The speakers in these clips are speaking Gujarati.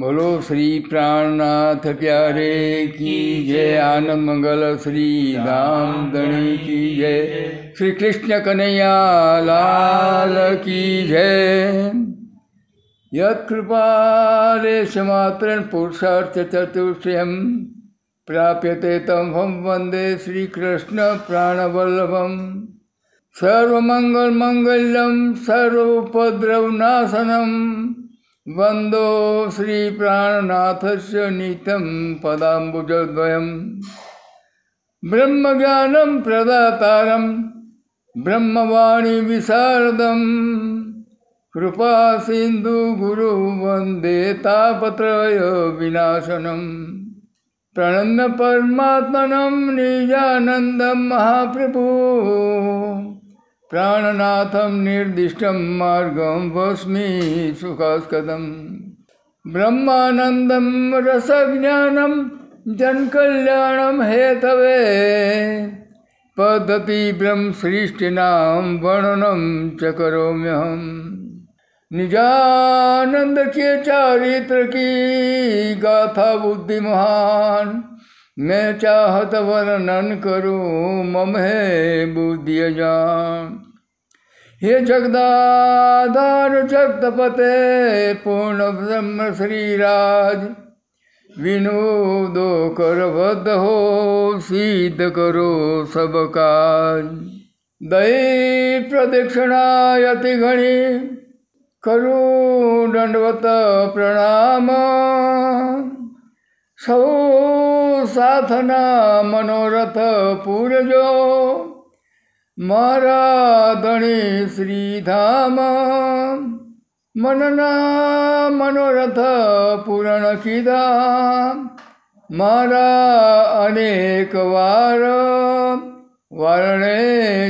બોલો શ્રી પ્રાણનાથ પ્યારે કી જય આનંદ મંગલ શ્રી રામ ધણી કી જય. શ્રી કૃષ્ણ કનૈયા લાલ કી જય. યત્કૃપાલેશમાત્રેણ પુરુષાર્થ ચતુષ્યમ પ્રાપ્યતે તમહમ વંદે શ્રી કૃષ્ણ પ્રાણવલ્લભમ. સર્વમંગલમંગલ્યમ સર્વોપદ્રવનાશનમ વંદો શ્રી પ્રાણનાથસ્ય નીતમ પદાંબુજદ્વયમ બ્રહ્મજ્ઞાનમ પ્રદાતારમ બ્રહ્મવાણી વિશારદમ કૃપા સિંધુ ગુરુ વંદે તાપત્રય વિનાશનમ પ્રણન્ન પરમાત્મનમ નિજાનંદમ મહાપ્રભુ પ્રાણનાથમ નિર્દિષ્ટમ માર્ગમ ભસ્મી સુખાસ્કદમ. બ્રહ્માનંદમ રસજ્ઞાનમ જનકલ્યાણમ હેતવે. પદ્ધતિ બ્રહ્મસૃષ્ટિનામ વર્ણનમ ચ કરોમ્યહમ. નિજાનંદ કે ચારિત્ર કી ગાથા બુદ્ધિ મહાન. મેં ચાહત વર્ણન કરું, મમહે બુદ્ધિ જાણ હે જગદાધાર જગતપતે, પૂર્ણ બ્રહ્મ શ્રીરાજ. વિનોદો કરવદ હો, સિદ્ધ કરો સબ કાજ દૈ પ્રદક્ષિણાયતિ ઘણી કરું દંડવત પ્રણામ. સૌ સાથના મનોરથ પૂરજો. મારા ધણી શ્રીધામ, મનના મનોરથ પૂરણ કીધા મારા અનેક વાર, વારણે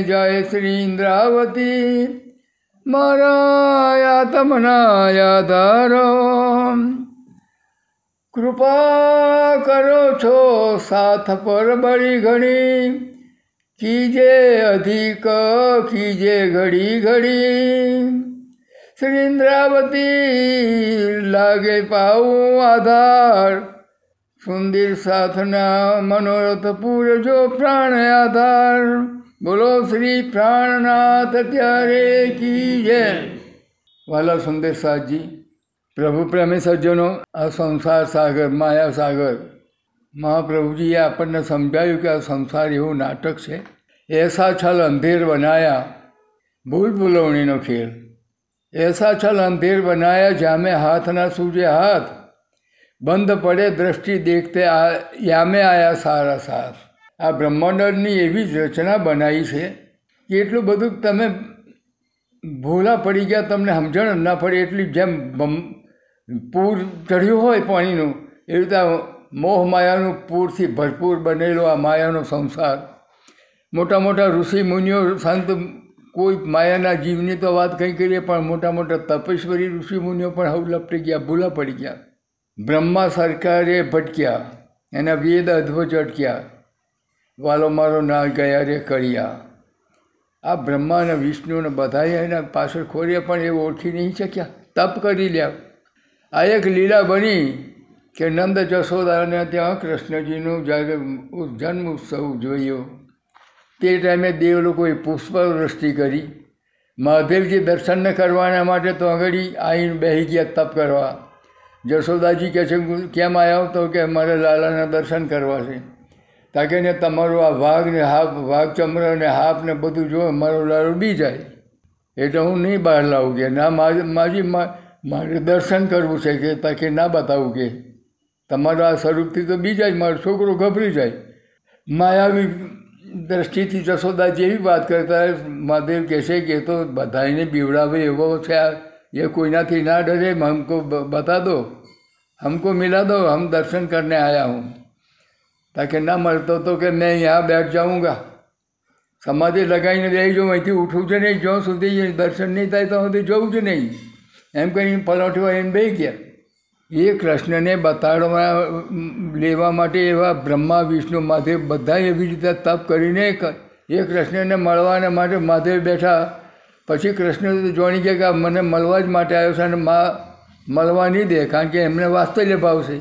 જય શ્રી ઇન્દ્રાવતી. મારા યાતમના યાદારો કૃપા કરો છો, સાથ પર બળી ઘણી. કીજે અધિક, કીજે ઘડી ઘડી. શ્રીન્દ્રાવતી, લાગે પાઉં આધાર. સુંદર સાથના મનોરથ પૂરજો પ્રાણ આધાર. બોલો શ્રી પ્રાણનાથ, ત્યારે કી જય વાલા સાહજી પ્રભુ પ્રેમી સજ્જનો આ સંસાર સાગર, માયા સાગર. મહાપ્રભુજીએ આપણને સમજાવ્યું કે આ સંસાર એવું નાટક છે. એસા છલ અંધેર બનાયા ભૂલ ભૂલવણીનો ખેલ. એસા છલ અંધેર બનાયા જામે હાથના સૂજે હાથ. બંધ પડે દ્રષ્ટિ દેખતે આ યામે આયા સારા સાથ આ બ્રહ્માંડની એવી જ રચના બનાવી છે કે એટલું બધું તમે ભૂલા પડી ગયા, તમને સમજણ ના પડે એટલી જેમ પૂર ચઢ્યું હોય પાણીનું એ રીતે મોહ માયાનું પૂરથી ભરપૂર બનેલો આ માયાનો સંસાર. મોટા મોટા ઋષિ મુનિઓ, સંત કોઈ માયાના જીવની તો વાત કંઈ કરીએ, પણ મોટા મોટા તપેશ્વરી ઋષિ મુનિઓ પણ હવે લપટી ગયા, ભૂલા પડી ગયા. બ્રહ્મા સરકારે ભટક્યા, એના વેદ અદ્ભુત અટક્યા વાલો મારો ના ગયા રે કળિયા. આ બ્રહ્મા અને વિષ્ણુને બધાએ એના પાછળ ખોર્યા, પણ એ ઓળખી નહીં શક્યા. તપ કરી લ્યા. આ એક લીલા બની કે નંદ જશોદાને ત્યાં કૃષ્ણજીનું જ્યારે જન્મ ઉત્સવ જોયો. તે ટાઈમે દેવ લોકોએ પુષ્પવૃષ્ટિ કરી. મહાદેવજી દર્શન કરવાના માટે તો આગળ આવીને બેસી ગયા તપ કરવા. જશોદાજી કહે છે કેમ આવ્યા તો કે મારે લાલાના દર્શન કરવા છે. તાકે ને તમારું આ વાઘ ને હાફ વાઘ ચમ્ર ને હાફ ને બધું જો મારો લાડુ બી જાય. એટલે હું નહીં બહાર લાવું કે, ના માજી મારે દર્શન કરવું છે કે તા ના બતાવું કે? તમારા આ સ્વરૂપથી તો બીજા જ મારો છોકરો ગભરી જાય. માયાવી દ્રષ્ટિથી જશોદા જેવી વાત કરતા મહાદેવ કહેશે કે તો બધાને બીવડાવે એવો છે આ. એ કોઈનાથી ના ડરે હમકો બતા દો હમકો મિલા દો હમ દર્શન કરને આયા હું. તાકે ના મળતો તો કે મેં અહીંયા બેઠ જાઉંગા. સમાધિ લગાવીને બેસી જાઉં, અહીંથી ઉઠવું જ નહીં, જ્યાં સુધી દર્શન નહીં થાય તો સુધી જવું જ નહીં. એમ કરીને પલોઠવા એને બેસી ગયા. એ કૃષ્ણને બતાડવા લેવા માટે એવા બ્રહ્મા, વિષ્ણુ, મહાદેવ બધા એવી રીતે તપ કરીને એ કૃષ્ણને મળવાને માટે મહાદેવ બેઠા. પછી કૃષ્ણ જોણી ગયા કે મને મળવા જ માટે આવ્યો છે અને મા મળવા નહીં દે, કારણ કે એમને વાસ્તવ્ય ભાવ છે.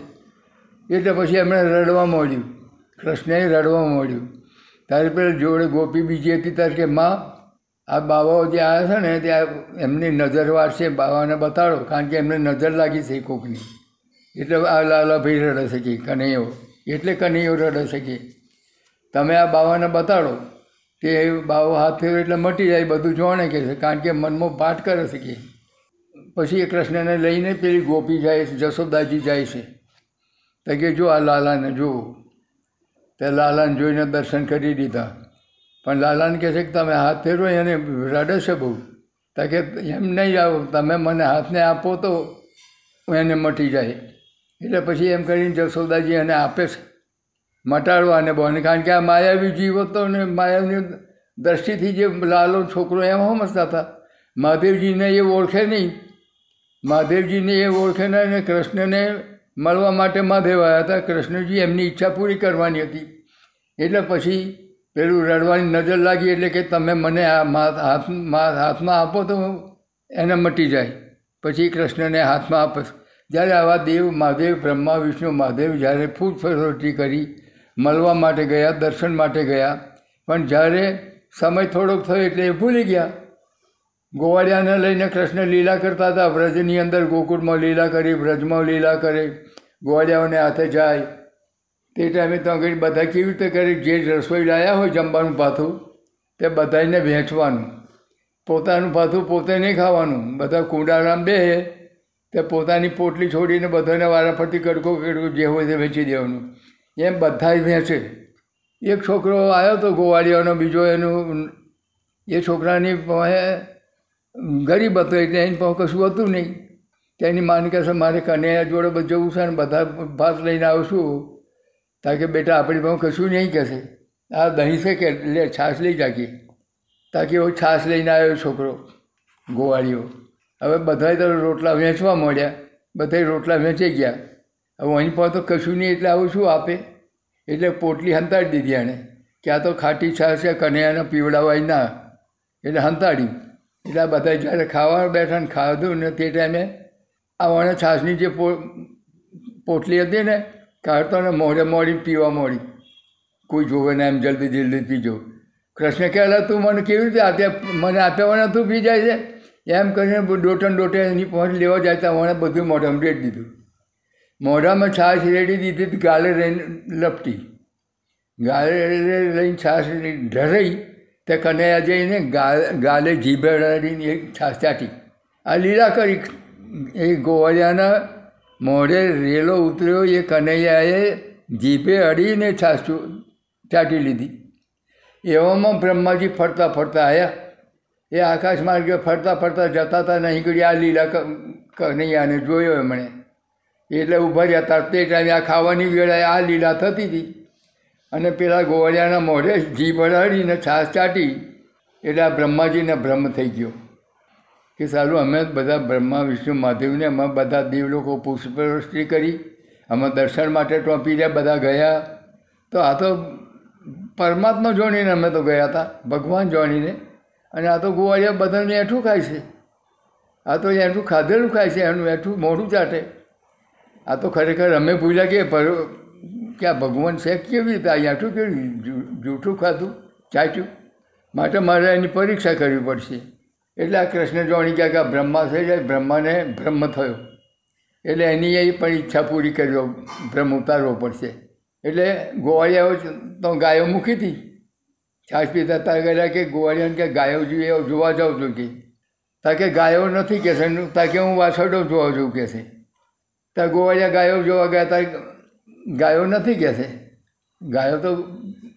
એટલે પછી એમણે રડવા માંડ્યું. કૃષ્ણએ રડવા માંડ્યું. તારે પેલા જોડે ગોપી બીજી હતી ત્યારે કે, માં આ બાવાઓ જે આવ્યા છે ને, ત્યાં એમની નજર વાળશે બાવાને બતાડો, કારણ કે એમને નજર લાગી છે કોકની. એટલે આ લાલાભાઈ રડે છે કે કનૈયો, એટલે કનૈયો રડે છે કે. તમે આ બાવાને બતાડો, તે બાવો હાથ ફેરો એટલે મટી જાય, બધું જોણે કે છે, કારણ કે મનમાં પાઠ કરે છે કે. પછી એ કૃષ્ણને લઈને પેલી ગોપી જાય છે, જશોદાજી જાય છે. તો કે જો આ લાલાને જુઓ. તે લાલાને જોઈને દર્શન કરી દીધા. પણ લાલાને કહે છે કે તમે હાથ ફેરવો, એને રડે છે બહુ. તો કે એમ નહીં આવો, તમે મને હાથને આપો તો એને મટી જાય. એટલે પછી એમ કરીને જશોદાજી એને આપે છે. મટાડવાને બોને, કારણ કે આ માયાવી જીવ હતો ને માયાની દ્રષ્ટિથી જે લાલો છોકરો એમ સમજતા હતા? મહાદેવજીને એ ઓળખે નહીં. મહાદેવજીને એ ઓળખે નહીં અને કૃષ્ણને મળવા માટે મહાદેવ આવ્યા હતા. કૃષ્ણજી એમની ઈચ્છા પૂરી કરવાની હતી. એટલે પછી પેલું રડવાની નજર લાગી એટલે કે તમે મને આ હાથ હાથમાં આપો તો એને મટી જાય. પછી કૃષ્ણને હાથમાં આપે. જ્યારે આવા દેવ મહાદેવ, બ્રહ્મા, વિષ્ણુ, મહાદેવ જ્યારે ફૂડ ફેસોટી કરી મળવા માટે ગયા, દર્શન માટે ગયા, પણ જ્યારે સમય થોડોક થયો એટલે એ ભૂલી ગયા. ગોવાળિયાને લઈને કૃષ્ણ લીલા કરતા હતા. વ્રજની અંદર ગોકુળમાં લીલા કરી, વ્રજમાં લીલા કરે. ગોવાળિયાઓને હાથે જાય. તે ટાઈમે તો આગળ બધા કેવી રીતે કરે, જે રસોઈ લાવ્યા હોય જમવાનું પાથું, તે બધાને વહેંચવાનું પોતાનું પાથું પોતે નહીં ખાવાનું. બધા કુંડારામ બે તે પોતાની પોટલી છોડીને બધાને વારાફરતી કડકો કડકો જે હોય તે વેચી દેવાનું. એમ બધા વહેંચે એક છોકરો આવ્યો હતો ગોવાળિયાનો, બીજો એનું, એ છોકરાની પાસે ગરીબ હતો એટલે એની પાસે કશું હતું નહીં. તેની માન કહેશે મારે કનૈયા જોડે જવું છે ને, બધા ભાત લઈને આવશું તાકે બેટા, આપણી પાસે કશું નહીં કહેશે આ દહીં છે કે, લે, છાશ લઈ જાગી તાકે એવો છાશ લઈને આવ્યો છોકરો, ગોવાળીઓ. હવે બધાએ તો રોટલા વેચવા મળ્યા. બધાએ રોટલા વેચી ગયા. હવે અહીં પણ તો કશું નહીં એટલે આવું શું આપે? એટલે પોટલી હંતાડી દીધી એણે. કે આ તો ખાટી છાશ છે, કનૈયાને પીવડાવાય ના. એટલે હંતાડી એટલે આ બધા જ્યારે ખાવા બેઠા ને ખાધું ને તે ટાઈમે આ વણે છાશની જે પો, પોટલી હતી ને કાઢતો ને મોડે મોડી પીવા મોડી. કોઈ જોવે ને એમ જલ્દી જલ્દી પીજો કૃષ્ણ કહેલા તું મને કેવી રીતે આપ્યા મને આપ્યા વણે તું પી જાય છે? એમ કરીને ડોટન ડોટે એની પહોંચ લેવા જાય ત્યાં મને બધું મોઢામાં રેડી દીધું. મોઢામાં છાશ રેડી દીધી ગાલે રહીને લપટી. ગાલે લઈને છાશ ઢરાઈ તે કનૈયા જઈને ગાલે જીભે રડીને એક છાશ ચાટી. આ લીલા કરી, એ ગોવાળિયાના મોઢે રેલો ઉતર્યો, એ કનૈયાએ જીભે અડીને છાશ ચાટી લીધી. એવામાં બ્રહ્માજી ફરતા ફરતા આવ્યા એ આકાશ માર્ગે ફરતા ફરતા જતા હતા નહીં કરી આ લીલા કનૈયાને જોયો એમણે. એટલે ઊભા હતા તે ટાઈમે આ ખાવાની વેળાએ આ લીલા થતી હતી. અને પેલા ગોવાળિયાના મોઢે જીભ અડાડીને છાશ ચાટી. એટલે આ બ્રહ્માજીને ભ્રમ થઈ ગયો. કે સારું, અમે બધા બ્રહ્મા, વિષ્ણુ મહાદેવને અમે બધા દેવ લોકો પુષ્પવૃષ્ટિ કરી, અમે દર્શન માટે ટોપી રહ્યા બધા ગયા. તો આ તો પરમાત્મા જોણીને અમે તો ગયા હતા, ભગવાન જોણીને અને આ તો ગોવાળિયા બધાને એઠું ખાય છે. આ તો એઠું ખાધેલું ખાય છે, એનું એઠું મોઢું ચાટે. આ તો ખરેખર અમે ભૂલ્યા કે પર કે આ ભગવાન છે કેવી રીતે? આ એઠું કેવી જૂઠું ખાધું, ચાટ્યું. માટે મારે એની પરીક્ષા કરવી પડશે. એટલે આ કૃષ્ણ જોણી ગયા કે બ્રહ્મા થઈ જાય, બ્રહ્માને બ્રહ્મ થયો. એટલે એની એ પણ ઈચ્છા પૂરી કર્યો બ્રહ્મ ઉતારવો પડશે. એટલે ગોવાળિયાઓ તો ગાયો મૂકી હતી. છાશ પીતા ત્યાં ગયા કે ગોવાળિયાને કે ગાયો જોઈએ જોવા જાઉં છું કે. તાકે ગાયો નથી કહેશે તાકે હું વાછરડો જોવા જોઉં કહેશે ત્યાં ગોવાળિયા ગાયો જોવા ગયા ત્યાં ગાયો નથી કહેશે ગાયો તો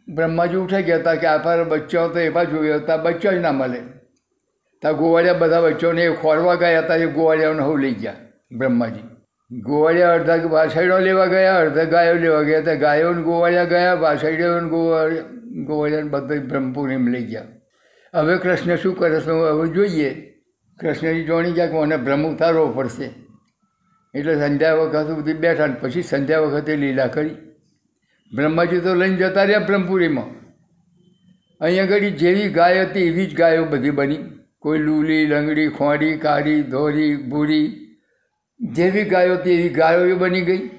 બ્રહ્માજી ઉઠે ગયા હતા કે આ બચ્ચો તો એવા જોયો હતા બચ્ચો જ ના મળે. ત્યાં ગોવાળિયા બધા બચ્ચોને ખોરવા ગયા હતા, એ ગોવાળિયાઓને હું લઈ ગયા, બ્રહ્માજી. ગોવાળિયા અડધા વાછરડો લેવા ગયા, અડધા ગાયો લેવા ગયા ત્યાં ગાયોને ગોવાળિયા ગયા વાછરડીઓને ગોવાળિયા ગોવાળિયાને બધા બ્રહ્મપુરીમાં લઈ ગયા. હવે કૃષ્ણ શું કરે છે? હવે જોઈએ. કૃષ્ણજી જોણી ગયા કે મને બ્રહ્મ ઉતારવો પડશે. એટલે સંધ્યા વખત સુધી બેઠા ને પછી સંધ્યા વખતે લીલા કરી. બ્રહ્માજી તો લઈને જતા રહ્યા બ્રહ્મપુરીમાં. અહીંયા આગળ જેવી ગાય હતી એવી જ ગાયો બધી બની. કોઈ લૂલી, લંગડી, ખોડી, કાળી, ધોરી ભૂરી જેવી ગાયો હતી એવી ગાયો એ બની ગઈ.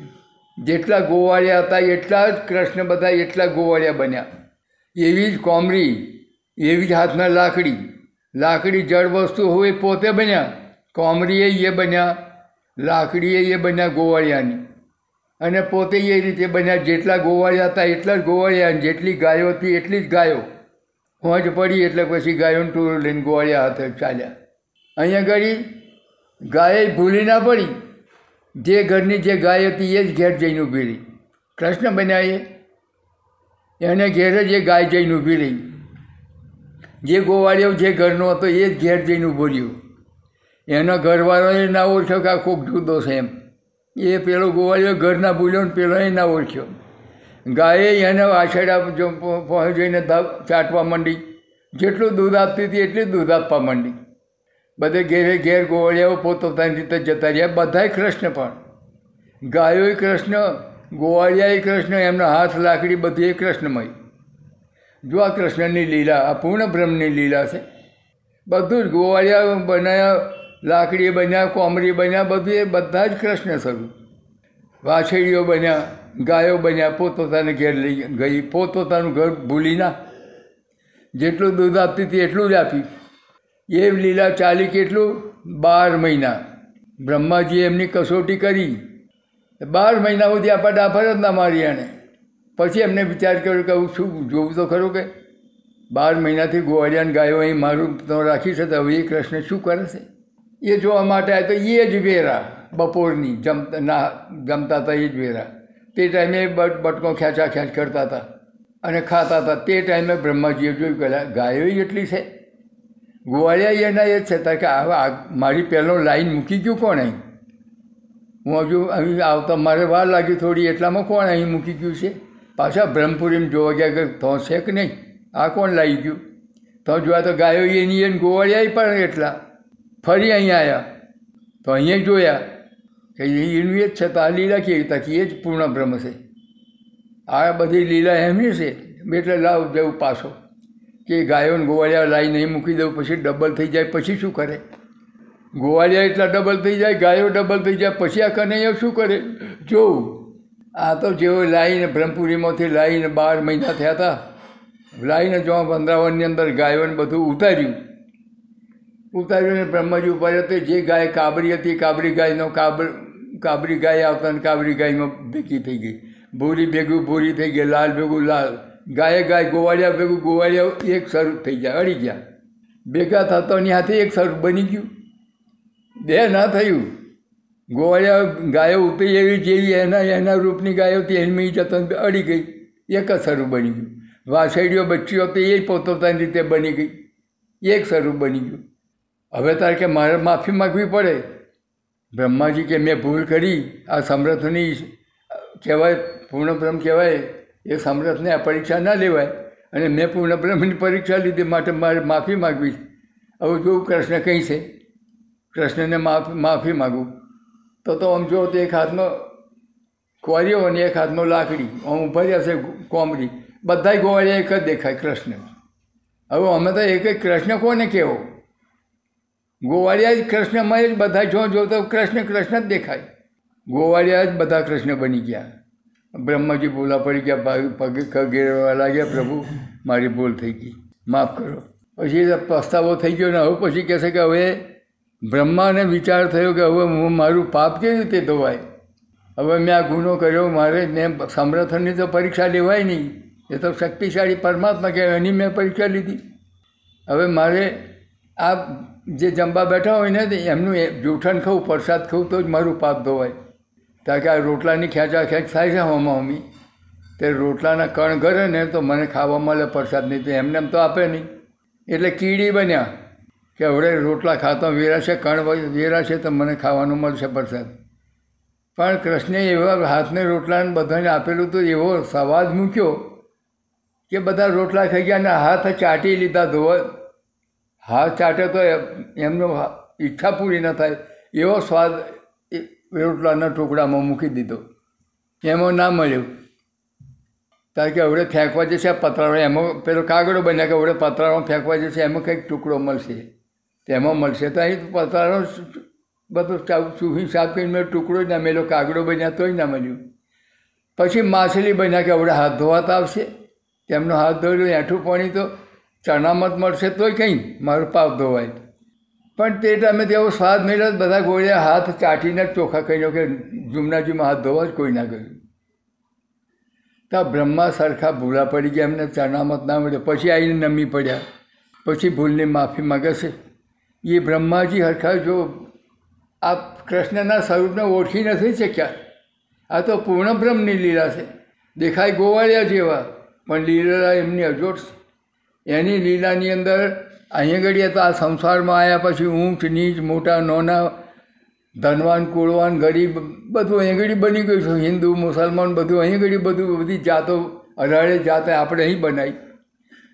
જેટલા ગોવાળિયા હતા, એટલા જ કૃષ્ણ બધા એટલા ગોવાળિયા બન્યા. એવી જ કોમરી, એવી જ હાથના લાકડી. લાકડી જળ વસ્તુ હોય પોતે બન્યા. કોમરીએ એ બન્યા, લાકડીએ એ બન્યા ગોવાળિયાની. અને પોતે એ રીતે બન્યા. જેટલા ગોવાળિયા હતા, એટલા જ ગોવાળિયા જેટલી ગાયો હતી, એટલી જ ગાયો. હોજ પડી એટલે પછી ગાયોનું ટૂર લઈને ગોવાળિયા હાથે ચાલ્યા. અહીંયા આગળ ગાય ભૂલી ના પડી. જે ઘરની જે ગાય હતી એ જ ઘેર જઈને ઊભી રહી. કૃષ્ણ બન્યા એને ઘેર જ એ ગાય જઈને ઊભી રહી. જે ગોવાળિયો જે ઘરનો હતો એ જ ઘેર જઈને ઊભો રહ્યો. એનો ઘરવાળોએ ના ઓળખ્યો કે આ કોક જુદો છે એમ. એ પેલો ગોવાળિયો ઘરના ભૂલ્યો ને પેલો એ ના ઓળખ્યો. ગાયે એને વાછડા જો જઈને ચાટવા માંડી. જેટલું દૂધ આપતી હતી એટલું દૂધ આપવા માંડી. બધે ઘેરે ઘેર ગોવાળિયાઓ પોતપોતાની રીતે જતા રહ્યા, બધાય કૃષ્ણ પણ. ગાયોએ કૃષ્ણ ગોવાળિયાએ કૃષ્ણ, એમના હાથ, લાકડી બધી એ કૃષ્ણમય. જો આ કૃષ્ણની લીલા, આ પૂર્ણ બ્રહ્મની લીલા છે. બધું જ ગોવાળિયા બનાવ્યા લાકડી બન્યા, કોમરી બન્યા, બધું એ બધા જ કૃષ્ણ સ્વરૂપ. વાછડીઓ બન્યા ગાયો બન્યા, પોતપોતાને ઘેર લઈ ગઈ. પોતપોતાનું ઘર ભૂલી ના. જેટલું દૂધ આપતી હતી એટલું જ આપી. એ લીલા ચાલી કેટલું? બાર મહિના. બ્રહ્માજીએ એમની કસોટી કરી. બાર મહિના સુધી આપણા ડાફર જ ના મારી એને પછી એમને વિચાર કર્યો કે હું શું જોવું તો ખરું કે? બાર મહિનાથી ગોવાળિયાને ગાયો અહીં મારું તો રાખી તો હવે એ કૃષ્ણ શું કરે છે? એ જોવા માટે આવે તો એ જ વેરા. બપોરની જમતા, ના, જમતા હતા એ જ વેરા. તે ટાઈમે બટ બટકો ખેંચા ખેંચ કરતા હતા અને ખાતા હતા. તે ટાઈમે બ્રહ્માજીએ જોયું કે ગાયો એટલી છે. ગોવાળિયા એના એ જ છે. કે આ મારી પહેલો લાઈન મૂકી ગયું કોણ અહીં? હું હજુ અહીં આવતા મારે વાર લાગી થોડી, એટલામાં કોણ અહીં મૂકી ગયું છે? પાછા બ્રહ્મપુરીમાં જોવા ગયા કે તો છે કે નહીં? આ કોણ લાવી ગયું? તો જોયા તો ગાયો એની એને ગોવાળિયા પણ એટલા. ફરી અહીં આવ્યા તો અહીંયા જોયા. કે એ જ છે તો આ લીલા કેવી તકી એ જ પૂર્ણ બ્રહ્મ છે. આ બધી લીલા એમની છે, એટલે લાવ દેવું પાછો. કે ગાયોને ગોવાળિયા લાવી નહીં મૂકી દઉં, પછી ડબલ થઈ જાય, પછી શું કરે? ગોવાળિયા એટલા ડબલ થઈ જાય, ગાયો ડબલ થઈ જાય, પછી આ કનૈયા શું કરે? જોવું આ તો જેવો લાવીને બ્રહ્મપુરીમાંથી લાવીને બાર મહિના થયા હતા લાવીને જો વંદરાવનની અંદર ગાયોને બધું ઉતાર્યું ઉતાર્યું ને બ્રહ્માજી ઉપાડ્યો તો જે ગાય કાબરી હતી, કાબરી ગાયનો કાબર કાબરી ગાય આવતા ને કાબરી ગાયમાં ભેગી થઈ ગઈ. ભૂરી ભેગું, ભૂરી થઈ ગઈ, લાલ ભેગું, લાલ. ગાયે ગાય ગોવાળિયા ભેગું, ગોવાળિયા એક સ્વરૂપ થઈ ગયા, અડી ગયા. ભેગા થતોની હાથે એક સ્વરૂપ બની ગયું. બે ના થયું. ગોવાળિયા ગાયો ઉતરી એવી જેવી, એના એના રૂપની ગાયો હતી, એની જતો અડી ગઈ. એક જ સ્વરૂપ બની ગયું. વાસેડીઓ બચ્ચીઓ હતી, એ પોતપોતાની રીતે બની ગઈ. એક સ્વરૂપ બની ગયું. હવે તારે કે મારે માફી માગવી પડે. બ્રહ્માજી કે મેં ભૂલ કરી, આ સમરથની કહેવાય પૂર્ણ બ્રહ્મ કહેવાય, એ સમરથને આ પરીક્ષા ના લેવાય. અને મેં પૂર્ણ બ્રહ્મની પરીક્ષા લીધી, માટે મારે માફી માગવી હવે જોવું કૃષ્ણ કંઈ છે? કૃષ્ણને માફી માફી માગું. તો તો આમ જો તો એક હાથમાં કોરીઓ અને એક હાથમાં લાકડી, આમ ઊભા રહ્યા છે કોમરી બધાય ગોવાળિયા એક જ દેખાય કૃષ્ણ હવે અમે તો એક કૃષ્ણ કોને કહેવો? ગોવાળિયા જ કૃષ્ણમય જ બધા જો તો કૃષ્ણ કૃષ્ણ જ દેખાય. ગોવાળિયા જ બધા કૃષ્ણ બની ગયા. બ્રહ્માજી બોલા પડી ગયા પગે ખગેરવા લાગ્યા, પ્રભુ, મારી ભૂલ થઈ ગઈ. માફ કરો. પછી પસ્તાવો થઈ ગયો ને હવે પછી કહેશે કે હવે બ્રહ્માને વિચાર થયો કે હવે હું મારું પાપ કેવી રીતે ધોવાય? હવે મેં આ ગુનો કર્યો, મારે ને સમર્થનની તો પરીક્ષા લેવાય નહીં. એ તો શક્તિશાળી પરમાત્મા કહેવાય, એની મેં પરીક્ષા લીધી. હવે મારે આ જે જમવા બેઠા હોય ને એમનું જૂઠાણ ખાવું પ્રસાદ ખાવું તો જ મારું પાપ ધોવાય. કારણ કે આ રોટલાની ખેંચા ખેંચ થાય છે હોમાં હોમી તે રોટલાના કણ ઘરે ને તો મને ખાવા મળે, પ્રસાદ નહીં તો એમને એમ તો આપે નહીં. એટલે કીડી બન્યા કે હવે રોટલા ખાતો વેરા છે કણ વેરા છે તો મને ખાવાનું મળશે પ્રસાદ. પણ કૃષ્ણે એવા હાથને રોટલાને બધાને આપેલું તો એવો સવાદ મૂક્યો કે બધા રોટલા ખાઈ ગયા અને હાથ ચાટી લીધા ધોવા હાથ ચાટે તો એમનો ઈચ્છા પૂરી ન થાય. એવો સ્વાદ રોટલાના ટુકડામાં મૂકી દીધો. એમાં ના મળ્યું. કારણ કે હવે ફેંકવા જશે પતરાળો. એમાં પેલો કાગળો બન્યા કે હવે પતરાળો ફેંકવા જશે, એમાં કંઈક ટુકડો મળશે. તેમાં મળશે તો અહીં પતરાળો બધું ચૂહી સાફ કરીને મેં ટુકડો જ ના મેલો કાગડો બન્યા તોય ના મળ્યું. પછી માછલી બન્યા કે હવે હાથ ધોવાતા આવશે. તેમનો હાથ ધોયેલો, એઠું પાણી તો ચણામત મળશે તોય કંઈ મારું પાપ ધોવાય. પણ તે ટાઈમે તેવો સ્વાદ મળ્યો બધા ગોળ્યા હાથ ચાટીને ચોખા કહ્યું કે જુમનાજીમાં હાથ ધોવા જ કોઈ ના કર્યું તો બ્રહ્મા સરખા ભૂલા પડી ગયા એમને ચરણામત ના મળ્યો. પછી આવીને નમી પડ્યા. પછી ભૂલની માફી માગે છે એ બ્રહ્માજી હરખા જો આ કૃષ્ણના સ્વરૂપને ઓળખી નથી શક્યા. આ તો પૂર્ણ બ્રહ્મની લીલા છે. દેખાય ગોવાળિયા જેવા, પણ લીલા એમની અજોડ છે એની લીલાની અંદર અહીંયા ઘડીએ તો આ સંસારમાં આવ્યા પછી ઊંચ, નીચ, મોટા, નોના, ધનવાન, કુળવાન, ગરીબ, બધું અહીં ઘડી બની ગયું છે. હિન્દુ, મુસલમાન, બધું અહીં ઘડી બધું બધી જાતો, અઢારે જાતે આપણે અહીં બનાવી.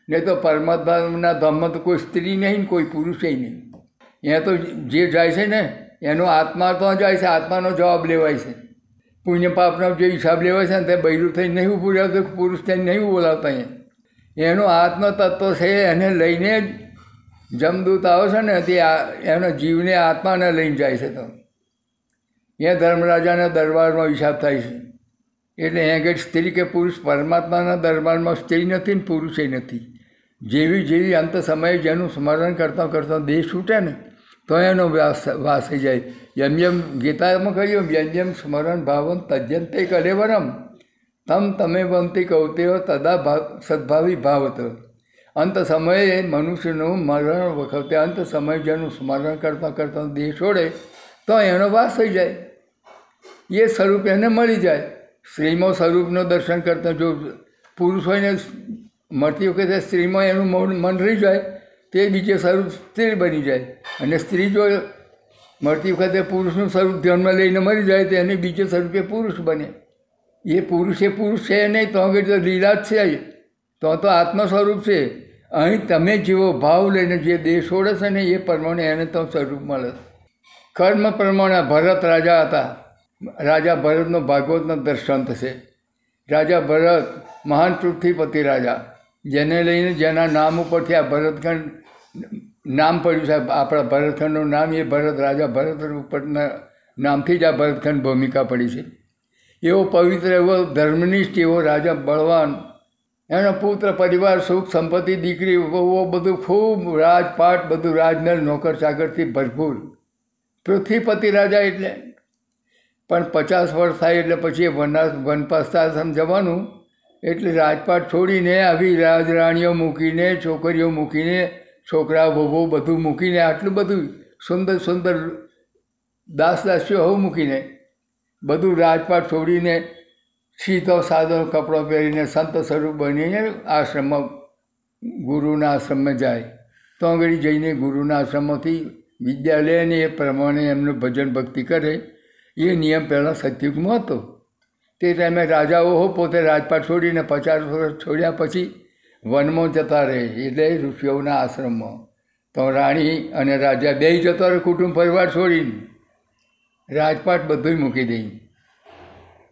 નહીં તો પરમાત્માના ધામમાં તો કોઈ સ્ત્રી નહીં કોઈ પુરુષે નહીં. એ તો જે જાય છે ને, એનો આત્મા તો જાય છે, આત્માનો જવાબ લેવાય છે. પુણ્ય પાપનો જે હિસાબ લેવાય છે ને, તે બૈરું થઈને નહીં ઉભું પુરુષ થઈને નહીં બોલાવતા અહીંયા. એનો આત્મતત્વ છે, એને લઈને જ જમદૂત આવે છે ને, તે એનો જીવને આત્માને લઈને જાય છે તો. એ ધર્મરાજાના દરબારમાં હિસાબ થાય છે. એટલે અહીંયા આગળ સ્ત્રી કે પુરુષ પરમાત્માના દરબારમાં સ્ત્રી નથી ને પુરુષે નથી. જેવી જેવી અંત સમયે જેનું સ્મરણ કરતાં કરતાં દેહ છૂટે ને, તો એનો વાસ થઈ જાય. જેમ જેમ ગીતામાં કહ્યું જેમ જેમ સ્મરણ ભાવન તજ્યંતે કલેવરમ તમ તમે બનતી કૌતેઓ તદા ભાવ સદભાવી ભાવત. અંત સમયે મનુષ્યનું મરણ વખતે, અંત સમયે જેનું સ્મરણ કરતાં કરતાં દેહ છોડે, તો એનો વાસ થઈ જાય. એ સ્વરૂપ એને મળી જાય. સ્ત્રીમાં સ્વરૂપનું દર્શન કરતાં જો પુરુષ હોય ને, મળતી વખતે સ્ત્રીમાં એનું મન મન રહી જાય, તે બીજે સ્વરૂપ સ્ત્રી બની જાય. અને સ્ત્રી જો મળતી વખતે પુરુષનું સ્વરૂપ ધ્યાનમાં લઈને મરી જાય, તો એને બીજે સ્વરૂપે પુરુષ બને. એ પુરુષ એ પુરુષ છે નહીં, તો આગળ તો લીલા જ છે તો તો આત્મ સ્વરૂપ છે. અહીં તમે જેવો ભાવ લઈને જે દેહ છોડે છે ને એ પ્રમાણે એને તો સ્વરૂપ મળે કર્મ પ્રમાણે ભરત રાજા હતા. રાજા ભરતનો ભાગવતનો દર્શાંત છે. રાજા ભરત મહાન પૃથ્વીપતિ રાજા. જેને લઈને જેના નામ ઉપરથી આ ભરતખંડ નામ પડ્યું છે. આપણા ભરતખંડનું નામ એ ભરત રાજા ભરત ઉપરના નામથી જ આ ભરતખંડ ભૂમિકા પડી છે. એવો પવિત્ર એવો ધર્મનિષ્ઠ એવો રાજા બળવાન. એનો પુત્ર, પરિવાર, સુખ, સંપત્તિ, દીકરી બહુ બધું ખૂબ રાજપાટ, બધું રાજનલ નોકર ચાકરથી ભરપૂર. પૃથ્વીપતિ રાજા એટલે. પણ પચાસ વર્ષ થાય એટલે પછી વનવાસ વનપસ્તાશ્રમ જવાનું. એટલે રાજપાટ છોડીને આવી રાજરાણીઓ મૂકીને, છોકરીઓ મૂકીને, છોકરા વહુ બધું મૂકીને, આટલું બધું સુંદર સુંદર દાસ દાસીઓ હવ મૂકીને બધું રાજપાટ છોડીને સીધો સાદો કપડો પહેરીને સંત સ્વરૂપ બનીને આશ્રમમાં ગુરુના આશ્રમમાં જાય. તો આગળ જઈને ગુરુના આશ્રમમાંથી વિદ્યા લે અને એ પ્રમાણે એમનું ભજન ભક્તિ કરે. એ નિયમ પહેલાં સતયુગમાં હતો. તે ટાઈમે રાજાઓ પોતે રાજપાટ છોડીને પચાસ વર્ષ છોડ્યા પછી વનમાં જતા રહે એટલે ઋષિઓના આશ્રમમાં. તો રાણી અને રાજા બે જતો રહે કુટુંબ પરિવાર છોડીને. રાજપાટ બધું મૂકી દઈ.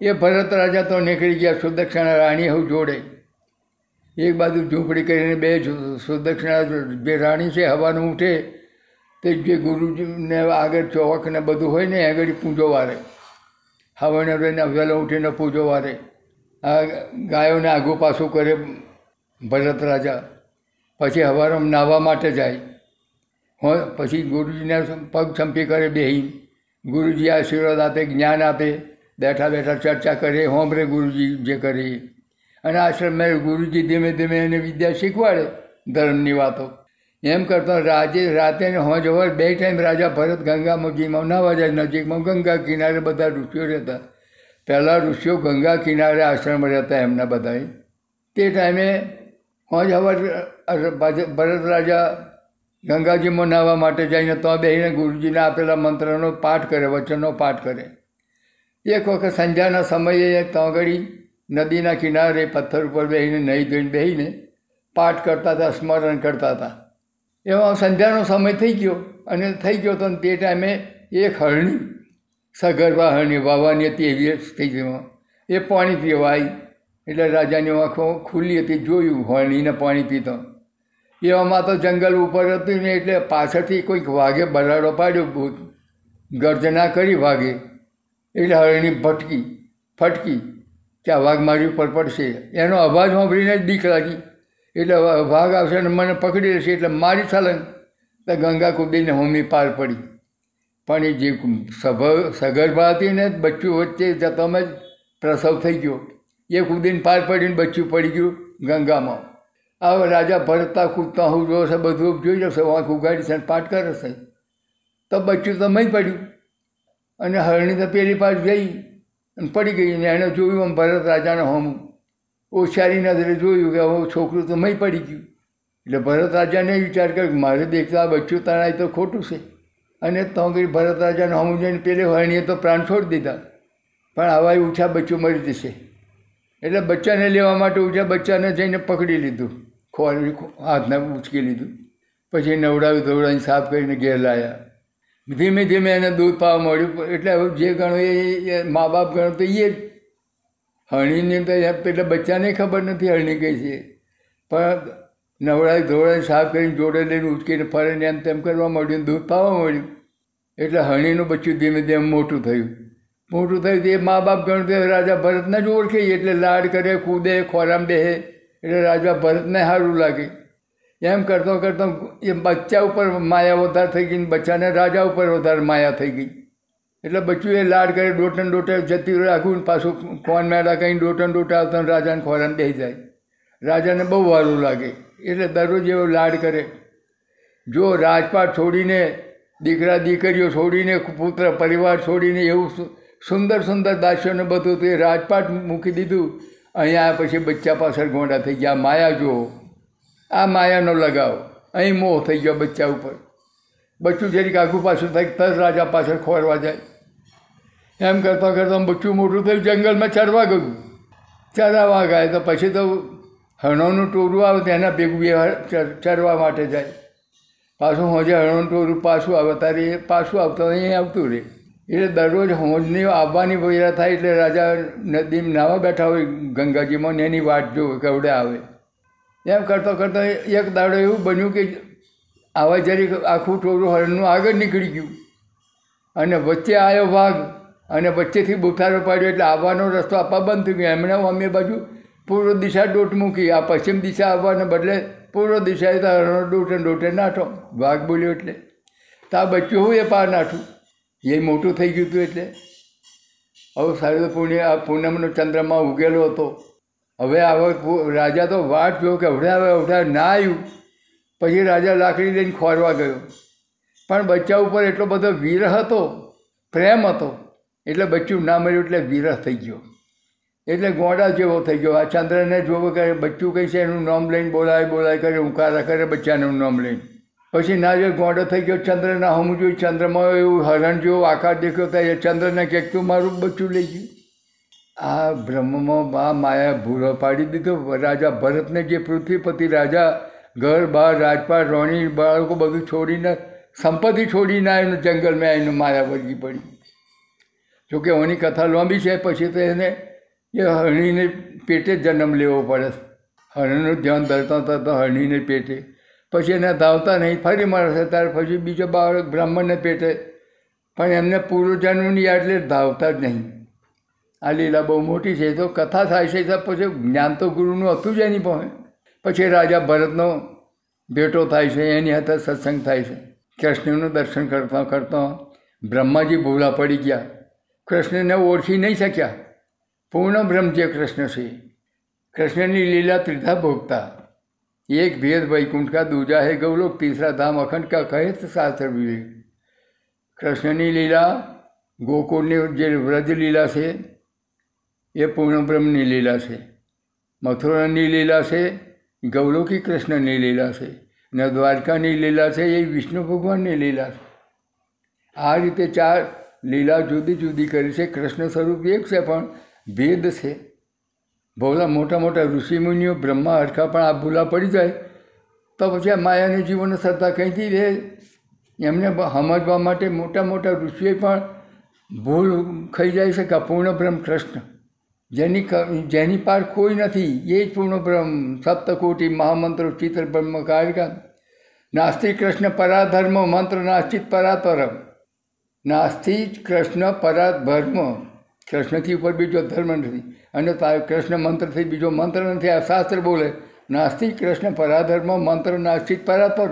એ ભરત રાજા તો નીકળી ગયા સુદક્ષિણા રાણી હું જોડે. એક બાજુ ઝૂંપડી કરીને બે સુદક્ષિણા જે રાણી છે હવાનું ઉઠે, તે જે ગુરુજીને આગળ ચોક ને બધું હોય ને આગળ પૂજો વારે. હવાને રહીને વહેલો ઉઠીને પૂજો વારે. આ ગાયોને આગું પાછું કરે ભરત રાજા. પછી હવારમાં નાહવા માટે જાય. પછી ગુરુજીને પગ ચંપી કરે બેહી ગુરુજી આશીર્વાદ આપે, જ્ઞાન આપે. બેઠા બેઠા ચર્ચા કરે હોમરે ગુરુજી, જે કરે. અને આશ્રમમાં ગુરુજી ધીમે ધીમે એને વિદ્યા શીખવાડે ધર્મની વાતો. એમ કરતાં રાજે રાતે ને હોજ હવાર બે ટાઈમ રાજા ભરત ગંગાજીમાં નાવા જાય નજીકમાં, ગંગા કિનારે બધા ઋષિઓ રહેતા. પહેલાં ઋષિઓ ગંગા કિનારે આશ્રમ રહેતા એમના બધાએ તે ટાઈમે હોજ હવાર ભરત રાજા ગંગાજીમાં નાહવા માટે જઈને તો બેહીને ગુરુજીને આપેલા મંત્રનો પાઠ કરે, વચનનો પાઠ કરે. એક વખત સંધ્યાના સમયે તોગડી નદીના કિનારે પથ્થર ઉપર બેસીને નહીં ધોઈને બેસીને પાઠ કરતા હતા, સ્મરણ કરતા હતા. એમાં સંધ્યાનો સમય થઈ ગયો અને થઈ ગયો તો તે ટાઈમે એક હરણી, સગર્ભા હરણી વાવવાની હતી એવી થઈ ગઈ એ પાણી પીવાય, એટલે રાજાની આંખો ખુલ્લી હતી, જોયું, હરણીને પાણી પીતો એવામાં તો જંગલ ઉપર હતું ને એટલે પાછળથી કોઈક વાઘે બરાડો પાડ્યો ગર્જના કરી વાઘે. એટલે હરણી ભટકી ફટકી કે આ વાઘ મારી ઉપર પડશે. એનો અવાજ સાંભળીને જ બીક લાગી. એટલે વાઘ આવશે અને મને પકડી લેશે, એટલે મારી છલંગ તો ગંગા કૂદીને હોમી પાર પડી. પણ એ જે સભ, સગર્ભા હતી ને, બચ્ચું વચ્ચે જતોમાં જ પ્રસવ થઈ ગયો. એ કૂદીને પાર પડીને બચ્ચું પડી ગયું ગંગામાં. હવે રાજા ભરતા કૂદતા હું જોશે બધું જોઈ જશે વાંખ ઉગાડી છે અને પાટ કરે છે. તો બચ્ચું તો મય પડ્યું. અને હરણી તો પેલી પાછ ગઈ અને પડી ગઈ અને એણે જોયું આમ ભરત રાજાને હોમ. ઓછારી નજરે જોયું કે હવે છોકરું તો મય પડી ગયું. એટલે ભરત રાજાને વિચાર કર્યો મારે દેખતા આ બચ્ચું તણાય તો ખોટું છે. અને તો કરી ભરત રાજાને હમું જઈને પેલી હરણીએ તો પ્રાણ છોડી દીધા. પણ આવા ઊંચા બચ્ચું મરી જશે. એટલે બચ્ચાને લેવા માટે ઊંચા બચ્ચાને જઈને પકડી લીધું. ખોરી હાથને ઉચકી લીધું. પછી નવડાવી ધોવડાવીને સાફ કરીને ઘેર લાવ્યા ધીમે ધીમે એને દૂધ પાવા મળ્યું એટલે જે ગણો એ મા બાપ ગણો તો એ જ. હણીને તો પેલા બચ્ચાને ખબર નથી હરણી કઈ છે. પણ નવડાવી ધોવડાવી સાફ કરીને જોડે લઈને ઉચકીને ફરે ને એમ તેમ કરવા મળ્યું, દૂધ પાવા મળ્યું. એટલે હણીનું બચ્ચું ધીમે ધીમે મોટું થયું. મોટું થયું તે મા બાપ ગણતે રાજા ભરતને જ ઓળખે, એટલે લાડ કરે, કૂદે, ખોરામ બેહે. એટલે રાજા ભરતને સારું લાગે. એમ કરતો કરતો એ બચ્ચા ઉપર માયા વધારે થઈ ગઈ બચ્ચાને રાજા ઉપર વધારે માયા થઈ ગઈ. એટલે બચ્ચું એ લાડ કરે ડોટન ડોટે જતી રાખવું પાછું કોન મેળા કહીને ડોટન ડોટે આવતા રાજાને ખોરાન બેસી જાય. રાજાને બહુ સારું લાગે. એટલે દરરોજ એવો લાડ કરે. જો રાજપાટ છોડીને, દીકરા દીકરીઓ છોડીને, પુત્ર પરિવાર છોડીને એવું સુંદર સુંદર દાસ્યોને બધું તે રાજપાટ મૂકી દીધું. અહીંયા પછી બચ્ચા પાછળ ગોંડા થઈ ગયા માયા જુઓ. આ માયાનો લગાવ. અહીં મોહ થઈ ગયો બચ્ચા ઉપર. બચ્ચું જરીક આખું પાછું થાય તરત રાજા પાછળ ખોરવા જાય. એમ કરતાં કરતાં બચ્ચું મોટું થયું, જંગલમાં ચરવા ગયું. ચરાવા ગયા તો પછી તો હણોનું ટોરું આવે તો એના ભેગું ચર- ચરવા માટે જાય. પાછું હોજે હણોનું ટોરું પાછું આવે, તારે પાછું આવતા અહીં આવતું રહે. એટલે દરરોજ હોજની આવવાની વૈરા થાય એટલે રાજા નદીમાં નાવા બેઠા હોય, ગંગાજીમાં ને એની વાટ જોવે કેવડે આવે. એમ કરતાં કરતાં એક દાડો એવું બન્યું કે આવા જરી આખું ટોળું હરણનું આગળ નીકળી ગયું. અને વચ્ચે આવ્યો વાઘ અને વચ્ચેથી બુફારો પાડ્યો એટલે આવવાનો રસ્તો આપવા બંધ થઈ ગયો. એમણે અમે બાજુ પૂર્વ દિશા ડોટ મૂકી, આ પશ્ચિમ દિશા આવવાને બદલે પૂર્વ દિશાએ તો હરણો ડોટે ડોટે નાઠો. વાઘ બોલ્યો એટલે. તો આ બચ્ચું હું એ પાર નાઠું? એ મોટું થઈ ગયું હતું એટલે. હવે સારું પુણ્ય, આ પૂનમનો ચંદ્રમાં ઉગેલો હતો. હવે હવે રાજા તો વાટ જોયો કે હવડે હવે હવડે ના આવ્યું પછી રાજા લાકડી લઈને ખોરવા ગયો. પણ બચ્ચા ઉપર એટલો બધો વિરહ હતો, પ્રેમ હતો, એટલે બચ્ચું ના મળ્યું એટલે વિરહ થઈ ગયો. એટલે ગોડા જેવો થઈ ગયો. આ ચંદ્રને જોવો કે બચ્ચું કંઈ છે એનું નામ લઈને બોલાય બોલાય, કરે ઉકારા કરે બચ્ચાનું નામ લઈને. પછી ના જો ગોડો થઈ ગયો, ચંદ્રના હમ જોયું ચંદ્રમાં એવું હરણ જેવો આકાર દેખ્યો થાય ચંદ્રને ક્યાંક તું મારું બચ્ચું લઈ ગયું. આ બ્રહ્મમાં આ માયા ભૂરો પાડી દીધો. રાજા ભરતને જે પૃથ્વીપતિ રાજા, ઘર બહાર રાજપાટ, રોણી, બાળકો બધું છોડીને, સંપત્તિ છોડીને આવીને જંગલમાં આવીને માયા વર્ગી પડી. જોકે એની કથા લાંબી છે, પછી તો એને એ હરણીને પેટે જન્મ લેવો પડે. હરણનું ધ્યાન ધરતા થતા હરણીને પેટે પછી એને ધાવતા નહીં, ફરી મારશે ત્યારે પછી બીજો બાળક બ્રાહ્મણને પેટે. પણ એમને પૂર્વજન્મની એટલે ધાવતા જ નહીં. આ લીલા બહુ મોટી છે તો કથા થાય છે પછી જ્ઞાન તો ગુરુનું હતું જ એની પાસે. પછી રાજા ભરતનો ભેટો થાય છે, એની હાથે સત્સંગ થાય છે. કૃષ્ણનું દર્શન કરતા કરતા બ્રહ્માજી ભૂલા પડી ગયા. કૃષ્ણને ઓળખી નહીં શક્યા. પૂર્ણ બ્રહ્મ જે કૃષ્ણ છે. કૃષ્ણની લીલા ત્રિધા ભોગતા. એક ભેદ વૈકુંઠ કા દૂજા ગૌલોક તીસરા ધામ અખંડ કા કહે તો શાસ્ત્ર વિવેક કૃષ્ણની લીલા ગોકુળની જે વ્રજ લીલા છે એ પૂર્ણ બ્રહ્મની લીલા છે મથુરાની લીલા છે ગૌલોકી કૃષ્ણની લીલા છે ને દ્વારકાની લીલા છે એ વિષ્ણુ ભગવાનની લીલા છે આ રીતે ચાર લીલા જુદી જુદી કરી છે કૃષ્ણ સ્વરૂપ એક છે પણ ભેદ છે ભોલા મોટા મોટા ઋષિમુનિઓ બ્રહ્મા હરખા પણ આ ભૂલા પડી જાય, તો પછી આ માયાની જીવન શ્રદ્ધા કંઈથી રહે? એમને સમજવા માટે મોટા મોટા ઋષિએ પણ ભૂલ ખાઈ જાય છે કે પૂર્ણ બ્રહ્મ કૃષ્ણ. જેની જેની પાર કોઈ નથી, એ જ પૂર્ણ બ્રહ્મ. સપ્તકોટી મહામંત્રો, ચિત્ર બ્રહ્મ કારિકા. નાસ્તિક કૃષ્ણ પરાધર્મ, મંત્ર નાસ્તિક પરાતરમ નાસ્તિ કૃષ્ણ પરાધર્મ. કૃષ્ણથી ઉપર બીજો ધર્મ નથી. અને તા- કૃષ્ણ મંત્રથી બીજો મંત્ર નથી, આ શાસ્ત્ર બોલે. નાસ્તિક કૃષ્ણ પરાધર્મ મંત્ર નાસ્તિક પરાપર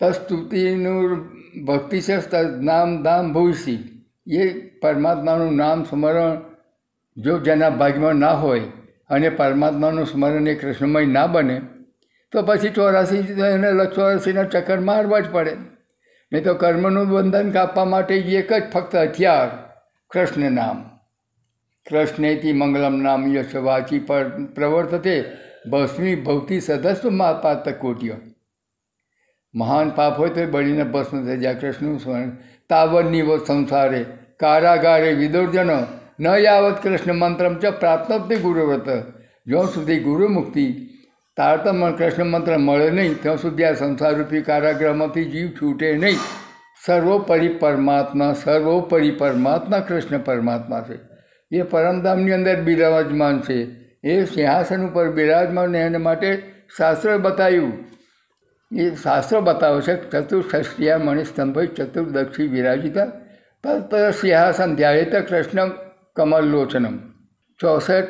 તસ્તુતિનું ભક્તિ છે નામ દામ ભૂષી એ પરમાત્માનું નામ સ્મરણ જો જેના ભાગમાં ના હોય અને પરમાત્માનું સ્મરણ એ કૃષ્ણમય ના બને, તો પછી ચોરાસી એને ચોરાસીના ચક્કર મારવા જ પડે. નહીં તો કર્મનું બંધન કાપવા માટે એક જ ફક્ત હથિયાર, કૃષ્ણ નામ. કૃષ્ણેતિ મંગલમ નામ યશ પર પ્રવર્તતે ભસ્મી ભવતી સદસ્વ પાત કોટ્ય. મહાન પાપ હોય તો બળીને ભસ્મ થઈ જાય કૃષ્ણનું સ્મરણ તાવનીવો સંસારે કારાગારે વિદુર્જનો ન યાવત કૃષ્ણ મંત્રમ ચ પ્રાપ્તપ્તિ ગુરુવ્રત. જ્યાં સુધી ગુરુમુક્તિ તારતમ કૃષ્ણ મંત્ર મળે નહીં, ત્યાં સુધી આ સંસારરૂપી કારાગ્રહમાંથી જીવ છૂટે નહીં. સર્વોપરી પરમાત્મા સર્વોપરી પરમાત્મા કૃષ્ણ પરમાત્મા છે. એ પરમધામની અંદર બિરાજમાન છે. એ સિંહાસન ઉપર બિરાજમાન એને માટે શાસ્ત્ર બતાવ્યું એ શાસ્ત્ર બતાવે છે ચતુર્ષષ્ટિયા મણિસ્તંભ ચતુર્દક્ષી વિરાજિતા. તત્પર સિંહાસન ધ્યાયત કૃષ્ણ કમલલોચનમ ચોસઠ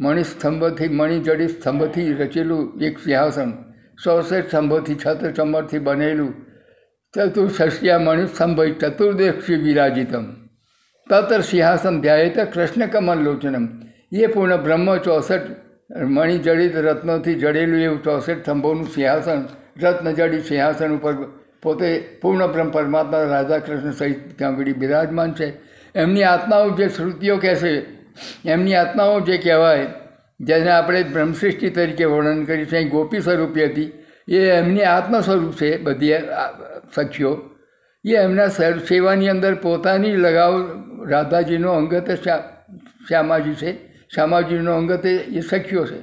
મણિસ્તંભથી મણિજડી સ્તંભથી રચેલું એક સિંહાસન. ચોસઠ સ્તંભથી છત્ર ચંબરથી બનેલું. ચતુર્ષષ્ટિયા મણિસ્તંભ ચતુર્દક્ષી વિરાજિતમ. તત્ર સિંહાસન ધ્યાયત કૃષ્ણ કમલલોચનમ એ પૂર્ણ બ્રહ્મ ચોસઠ મણિજડિત રત્નોથી જડેલું એવું ચોસઠ સ્તંભોનું સિંહાસન રત્નજડિત સિંહાસન ઉપર પોતે પૂર્ણ બ્રહ્મ પરમાત્મા રાધા કૃષ્ણ સહિત ત્યાં આગળ બિરાજમાન છે. એમની આત્માઓ જે શ્રુતિઓ કહેશે, એમની આત્માઓ જે કહેવાય, જેને આપણે બ્રહ્મસૃષ્ટિ તરીકે વર્ણન કરી છે ગોપી સ્વરૂપી હતી. એ એમની આત્મ સ્વરૂપ છે બધી સખીઓ. એ એમના સેવાની અંદર પોતાની લગાવ રાધાજીનો અંગત શ્યા શ્યામાજી છે. શ્યામાજીનો અંગત એ સખીઓ છે.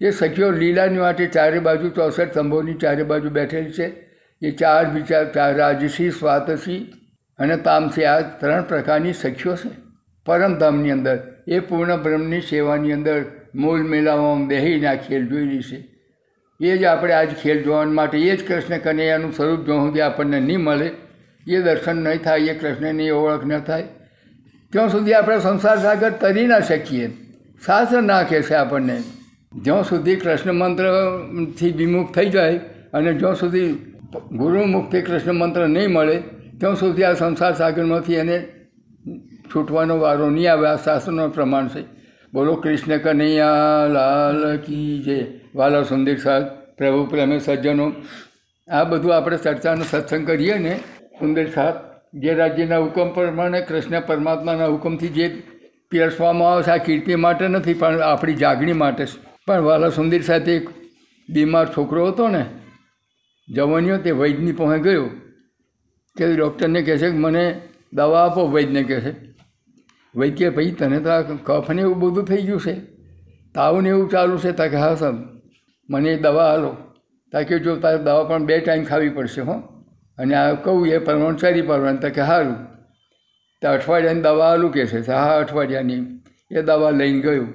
એ સખીઓ લીલાની માટે ચારે બાજુ ચોસઠ સ્તંભોની ચારે બાજુ બેઠેલી છે. એ ચાર વિચાર, ચાર રાજસી, સ્વાતસી અને તામસી આ ત્રણ પ્રકારની સખીઓ છે. પરમધામની અંદર એ પૂર્ણ બ્રહ્મની સેવાની અંદર મૂળ મેળામાં બેહીને આ ખેલ જોઈ છે. એ જ આપણે આજ ખેલ જોવા માટે એ જ કૃષ્ણ કનૈયાનું સ્વરૂપ જો સુધી આપણને નહીં મળે, એ દર્શન નહીં થાય, એ કૃષ્ણની ઓળખ ન થાય ત્યાં સુધી આપણે સંસાર સાગર તરી ના શકીએ શાસ્ત્ર ના કહેશે આપણને. જ્યાં સુધી કૃષ્ણ મંત્રથી વિમુખ થઈ જાય અને જ્યાં સુધી ગુરુમુખથી કૃષ્ણ મંત્ર નહીં મળે, ત્યાં સુધી આ સંસાર સાગરમાંથી એને છૂટવાનો વારો નહીં આવે. આ શાસ્ત્રનો પ્રમાણ છે. બોલો, કૃષ્ણ કનૈયા, લાલ કી જય. વાલા સુંદર સાહેબ, પ્રભુ, પ્રેમે સજ્જનો. આ બધું આપણે ચર્ચાનો સત્સંગ કરીએ ને, સુંદર સાહેબ જે રાજ્યના હુકમ પ્રમાણે કૃષ્ણ પરમાત્માના હુકમથી જે પીરસવામાં આવે છે, આ કીર્તિ માટે નથી, પણ આપણી જાગણી માટે પણ વાલા સુંદર સાથે એક બીમાર છોકરો હતો ને જવાનીઓ તે વૈદની પહોંચે ગયો. કે ડૉક્ટરને કહે છે કે મને દવા આપો વૈદને કહે છે. વૈદ કે ભાઈ, તને તો આ કફ ને એવું બધું થઈ ગયું છે. તાવ ને એવું ચાલુ છે. તાકે હા સાહેબ, મને એ દવા હાલો તાકે જો તારે દવા પણ બે ટાઈમ ખાવી પડશે હો. અને આ કહું એ પ્રમાણ ચારી પાડવાનું કે સારું તો અઠવાડિયાની દવા આલું કે છે? હા, અઠવાડિયાની. એ દવા લઈને ગયું.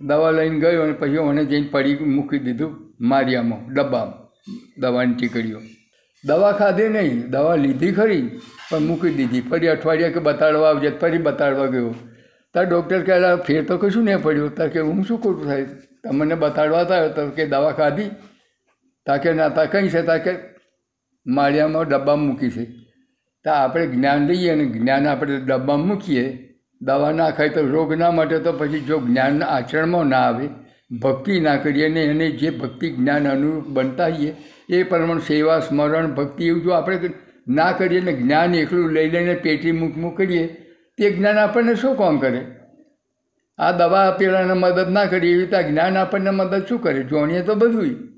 દવા લઈને ગયો અને પછી મને જઈને પડી મૂકી દીધું મારિયામાં, ડબ્બામાં, દવાની ટીકડીઓ. દવા ખાધી નહીં. દવા લીધી ખરી, પણ મૂકી દીધી. ફરી અઠવાડિયા કે બતાડવા આવજે ફરી બતાડવા ગયો. તાર ડૉક્ટર કહેલા, ફેર તો કશું નહીં પડ્યું. તાર કે, હું શું કરું સાહેબ? તમને બતાડવા આવ્યો તો કે દવા ખાધી. તાકે ના, તા કંઈ છે? તાકે માળિયામાં ડબ્બામાં મૂકી છે. તો આપણે જ્ઞાન લઈએ અને જ્ઞાન આપણે ડબ્બામાં મૂકીએ, દવા ના ખાય તો રોગ ના મટે તો પછી જો જ્ઞાન આચરણમાં ના આવે, ભક્તિ ના કરીએ અને એને જે ભક્તિ જ્ઞાન અનુરૂપ બનતા હોઈએ, એ પ્રમાણે સેવા, સ્મરણ, ભક્તિ એવું જો આપણે ના કરીએ ને જ્ઞાન એકલું લઈ લઈને પેટી મૂક કરીએ, તે જ્ઞાન આપણને શું કામ કરે? આ દવા પેલાને મદદ ના કરીએ એવી રીતે જ્ઞાન આપણને મદદ શું કરે? જોણીએ તો બધું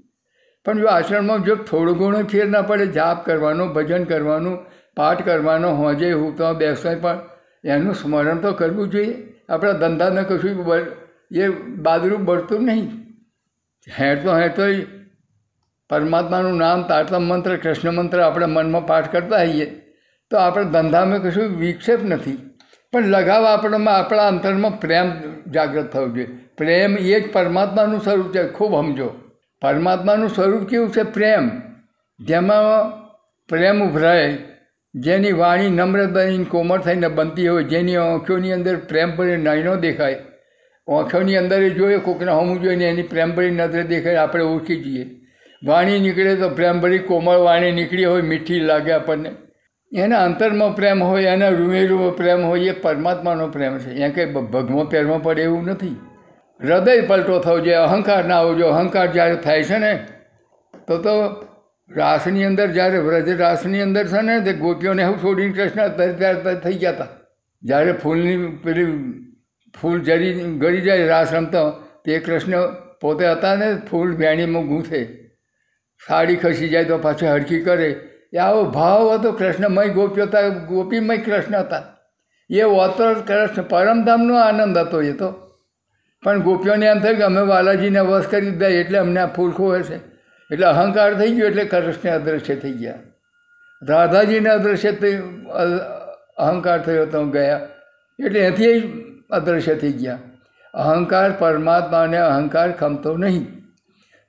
પણ જો આચરણમાં જો થોડો ઘણો ફેર ના પડે, જાપ કરવાનો, ભજન કરવાનું, પાઠ કરવાનો, હોજે તો બેસાય પણ એનું સ્મરણ તો કરવું જોઈએ. આપણા ધંધાને કશું એ બાદરૂપ બળતું નહીં. હેઠતો હેઠતો પરમાત્માનું નામ તારતમ મંત્ર, કૃષ્ણ મંત્ર આપણે મનમાં પાઠ કરતા હોઈએ, તો આપણે ધંધામાં કશું વિક્ષેપ નથી. પણ લગાવ આપણામાં, આપણા અંતરમાં પ્રેમ જાગૃત થવું જોઈએ. પ્રેમ એ જ પરમાત્માનું સ્વરૂપ છે, ખૂબ સમજો. પરમાત્માનું સ્વરૂપ કેવું છે? પ્રેમ. જેમાં પ્રેમ ઉભરાય, જેની વાણી નમ્ર બનીને કોમળ થઈને બનતી હોય, જેની આંખોની અંદર પ્રેમ ભરી નયનો દેખાય. આંખોની અંદર જોઈએ કોકને હમું જોઈને એની પ્રેમ ભરી નજરે દેખાય, આપણે ઓળખી જઈએ. વાણી નીકળે તો પ્રેમ ભરી કોમળ વાણી નીકળી હોય, મીઠી લાગે આપણને. એના અંતરમાં પ્રેમ હોય, એના રૂમેરૂમાં પ્રેમ હોય, એ પરમાત્માનો પ્રેમ છે. એ કંઈ ભગમાં પહેરમાં પડે એવું નથી. હૃદય પલટો થવો જોઈએ અહંકાર ના હોવો જોઈએ અહંકાર જ્યારે થાય છે ને, તો તો રાસની અંદર, જ્યારે વ્રજ રાસની અંદર છે ને, તે ગોપીઓને હું છોડીને કૃષ્ણ ત્યારે થઈ ગયા હતા જ્યારે ફૂલની પેલી ફૂલ જરી ગળી જાય, રાસ રમતો, તે કૃષ્ણ પોતે હતા ને, ફૂલ વેણીમાં ગૂંથે. સાડી ખસી જાય તો પાછી હરખી કરે. એ આવો ભાવ હતો કૃષ્ણમય ગોપીઓ હતા, ગોપીમય કૃષ્ણ હતા. એ ઓતર કૃષ્ણ પરમધામનો આનંદ હતો એ તો. પણ ગોપીઓને એમ થયું કે અમે બાલાજીને વશ કરી દીધા એટલે અમને આ ફૂલખો હશે એટલે અહંકાર થઈ ગયો એટલે કૃષ્ણ અદૃશ્ય થઈ ગયા. રાધાજીને અદૃશ્ય થઈ અહંકાર થયો તો ગયા. એટલે એથી અદૃશ્ય થઈ ગયા. અહંકાર પરમાત્માને અહંકાર ખમતો નહીં.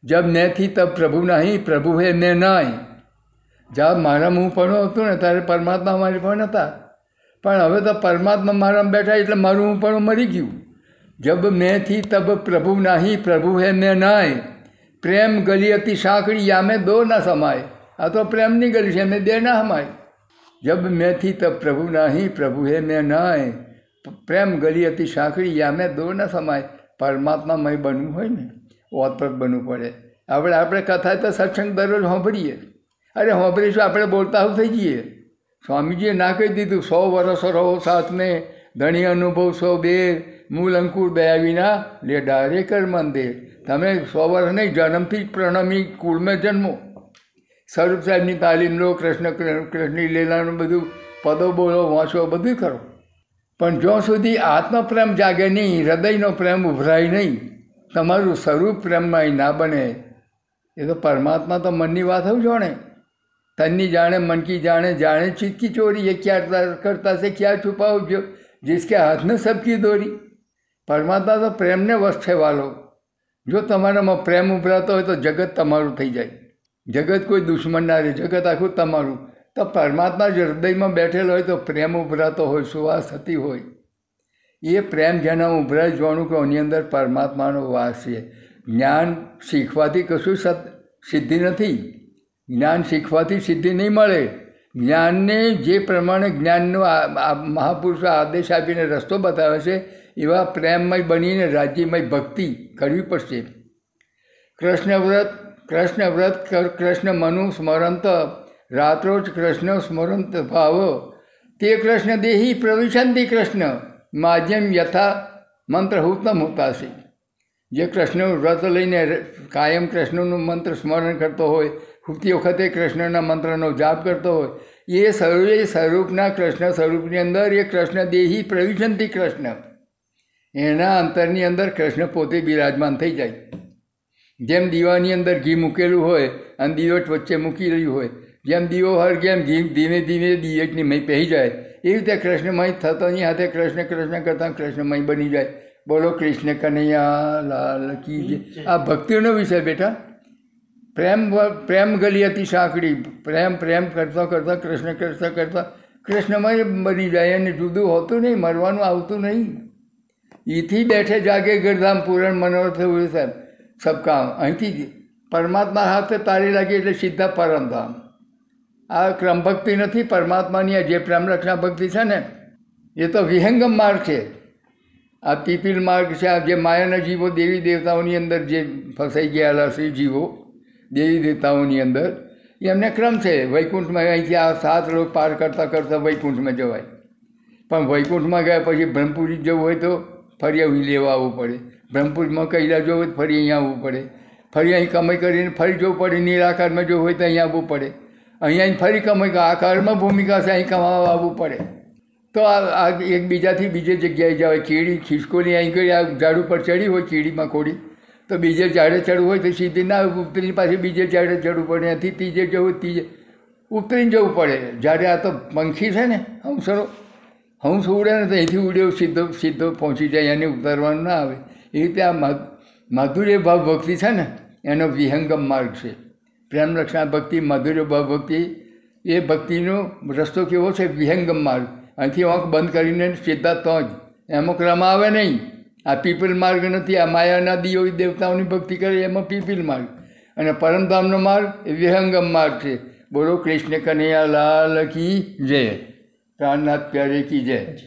જબ નેથી તબ પ્રભુ નહીં, પ્રભુ હે મેં નાય. જ્યાં મારા હું પણ હતું ને ત્યારે પરમાત્મા મારી પણ હતા. પણ હવે તો પરમાત્મા મારામાં બેઠા એટલે મારું હું પણ મરી ગયું. જબ મેથી તબ પ્રભુ નહીં પ્રભુ હે મેં નાય પ્રેમ ગલી હતી સાંકડી યામે દો ના સમાય આ તો પ્રેમની ગલી છે મેં દે ના સમાય જબ મેથી તબ પ્રભુ નહીં પ્રભુ હે મેં નાય પ્રેમ ગલી હતી સાંકડી યામે દો ના સમાય પરમાત્મામય બનવું હોય ને ઓતપ્રત બનવું પડે। આપણે આપણે કથા તો સત્સંગ દરરોજ સાંભળીએ। અરે સાંભળીશું આપણે બોલતા હું થઈ જઈએ। સ્વામીજીએ ના કહી દીધું, સો વર્ષ રહો સાથને ધણી અનુભવ સો બે મૂળ અંકુર બે વિના લે ડારે મંદિર. તમે સો વર્ષ નહીં, જન્મથી જ પ્રણમી, કુળમાં જન્મો. સ્વરૂપ સાહેબની તાલીમ લો, કૃષ્ણ કૃષ્ણની લીલાનું બધું, પદો બોલો, વાંચો, બધું કરો. પણ જ્યાં સુધી આત્મપ્રેમ જાગે નહીં, હૃદયનો પ્રેમ ઉભરાય નહીં, તમારું સ્વરૂપ પ્રેમમાં ના બને. એ તો પરમાત્મા તો મનની વાત હું જાણે. તનની જાણે મન કી જાણે જાણે ચીજ ચોરી, એ ક્યાં કરતા છે, ક્યાં છુપાવજો, જિસકે હાથ ને સબકી દોરી. પરમાત્મા તો પ્રેમને વશ છે વાલો. જો તમારામાં પ્રેમ ઉભરાતો હોય તો જગત તમારું થઈ જાય. જગત કોઈ દુશ્મન ના રહે, જગત આખું તમારું. તો પરમાત્મા જ હૃદયમાં બેઠેલો હોય તો પ્રેમ ઉભરાતો હોય, સુવાસ થતી હોય. એ પ્રેમ જેના ઉભરાય જોવાનું કે એની અંદર પરમાત્માનો વાસ છે. જ્ઞાન શીખવાથી કશું સત, સિદ્ધિ નથી. જ્ઞાન શીખવાથી સિદ્ધિ નહીં મળે. જ્ઞાનને જે પ્રમાણે જ્ઞાનનો મહાપુરુષો આદેશ આપીને રસ્તો બતાવે છે એવા પ્રેમમય બનીને રાજ્યમય ભક્તિ કરવી પડશે. કૃષ્ણ વ્રત કૃષ્ણ વ્રત કૃષ્ણ મનુ સ્મરંત રાત્રોજ કૃષ્ણ સ્મરંત ભાવ. તે કૃષ્ણ દેહી પ્રવિશંતિ કૃષ્ણ, માધ્યમ યથા મંત્ર ઉત્તમ હોતાશે જે કૃષ્ણ વ્રત લઈને કાયમ કૃષ્ણનું મંત્ર સ્મરણ કરતો હોય ખૂબતી વખતે કૃષ્ણના મંત્રનો જાપ કરતો હોય, એ સર્વે સ્વરૂપના કૃષ્ણ સ્વરૂપની અંદર એ કૃષ્ણ દેહી પ્રવિશંતિ કૃષ્ણ. એના અંતરની અંદર કૃષ્ણ પોતે બિરાજમાન થઈ જાય. જેમ દીવાની અંદર ઘી મૂકેલું હોય અને દીવટ વચ્ચે મૂકી રહ્યું હોય જેમ દીવો હરગે એમ ઘી ધીમે ધીમે દિયટની મય પહેરી જાય. એ રીતે કૃષ્ણમય થતાની હાથે કૃષ્ણ કૃષ્ણ કરતાં કૃષ્ણમય બની જાય. બોલો કૃષ્ણ કનૈયા લાલ કી આ ભક્તિનો વિષય બેટા. પ્રેમ પ્રેમ ગલી હતી સાંકડી. પ્રેમ પ્રેમ કરતા કરતા કૃષ્ણ કરતા કરતા કૃષ્ણમય બની જાય. અને જુદું હોતું નહીં મરવાનું આવતું નહીં. ઈથી બેઠે જાગે ગરધામ પૂરણ મનોરથ થયું સાહેબ. સબ અહીંથી પરમાત્મા હાથે તારી લાગી એટલે સીધા પરમધામ આ ક્રમ ભક્તિ નથી, પરમાત્માની આ જે પ્રેમ રક્ષા ભક્તિ છે ને, એ તો વિહંગમ માર્ગ છે. આ પીપીલ માર્ગ છે, આ જે માયાના જીવો, દેવી દેવતાઓની અંદર જે ફસાઈ ગયેલા છે જીવો, દેવી દેવતાઓની અંદર એમને ક્રમ છે. વૈકુંઠમાં અહીંથી આ સાત લોક પાર કરતાં કરતાં વૈકુંઠમાં જવાય. પણ વૈકુંઠમાં ગયા પછી બ્રહ્મપુરી જવું હોય તો ફરી અહીં લેવા આવવું પડે. બ્રહ્મપુરમાં કૈલા જવું હોય તો ફરી અહીંયા આવવું પડે. ફરી અહીં કમાઈ કરીને ફરી જવું પડે નિરાકારમાં જવું હોય તો અહીંયા આવવું પડે. અહીંયા ફરી કમાઈ આકારમાં ભૂમિકા છે, અહીં કમાવા આવવું પડે. તો આ એકબીજાથી બીજે જગ્યાએ જવાય. કીડી ખિસકોલી અહીં કરી આ ઝાડ ઉપર ચડી હોય કીડીમાં ખોડી, તો બીજે ઝાડે ચડવું હોય તો સીધી ના ઉતરીને પાસે બીજે ઝાડે ચડવું પડે. ત્યાંથી ત્રીજે જવું ત્રીજે ઉતરીને જવું પડે. જ્યારે આ તો પંખી છે ને, હંસરો. હંસ ઉડે ને તો અહીંથી ઉડ્યો, સીધો સીધો પહોંચી જાય, એને ઉતારવાનું ના આવે. એ રીતે આ માધુર્ય ભાવ ભક્તિ છે ને, એનો વિહંગમ માર્ગ છે. પ્રેમ ભક્તિ, માધુર્ય ભાવ ભક્તિ, એ ભક્તિનો રસ્તો કેવો છે? વિહંગમ માર્ગ. અહીંથી આંખ બંધ કરીને સીધા તો જ. એમાં ક્રમ આવે નહીં. આ પીપલ માર્ગ નથી, આ માયાના દીઓ દેવતાઓની ભક્તિ કરે, એમાં પીપલ માર્ગ. અને પરમધામનો માર્ગ, એ વિહંગમ માર્ગ છે. બોલો કૃષ્ણ કનૈયા લાલ કી જય. પ્રાણનાથ પ્યારે કી જય.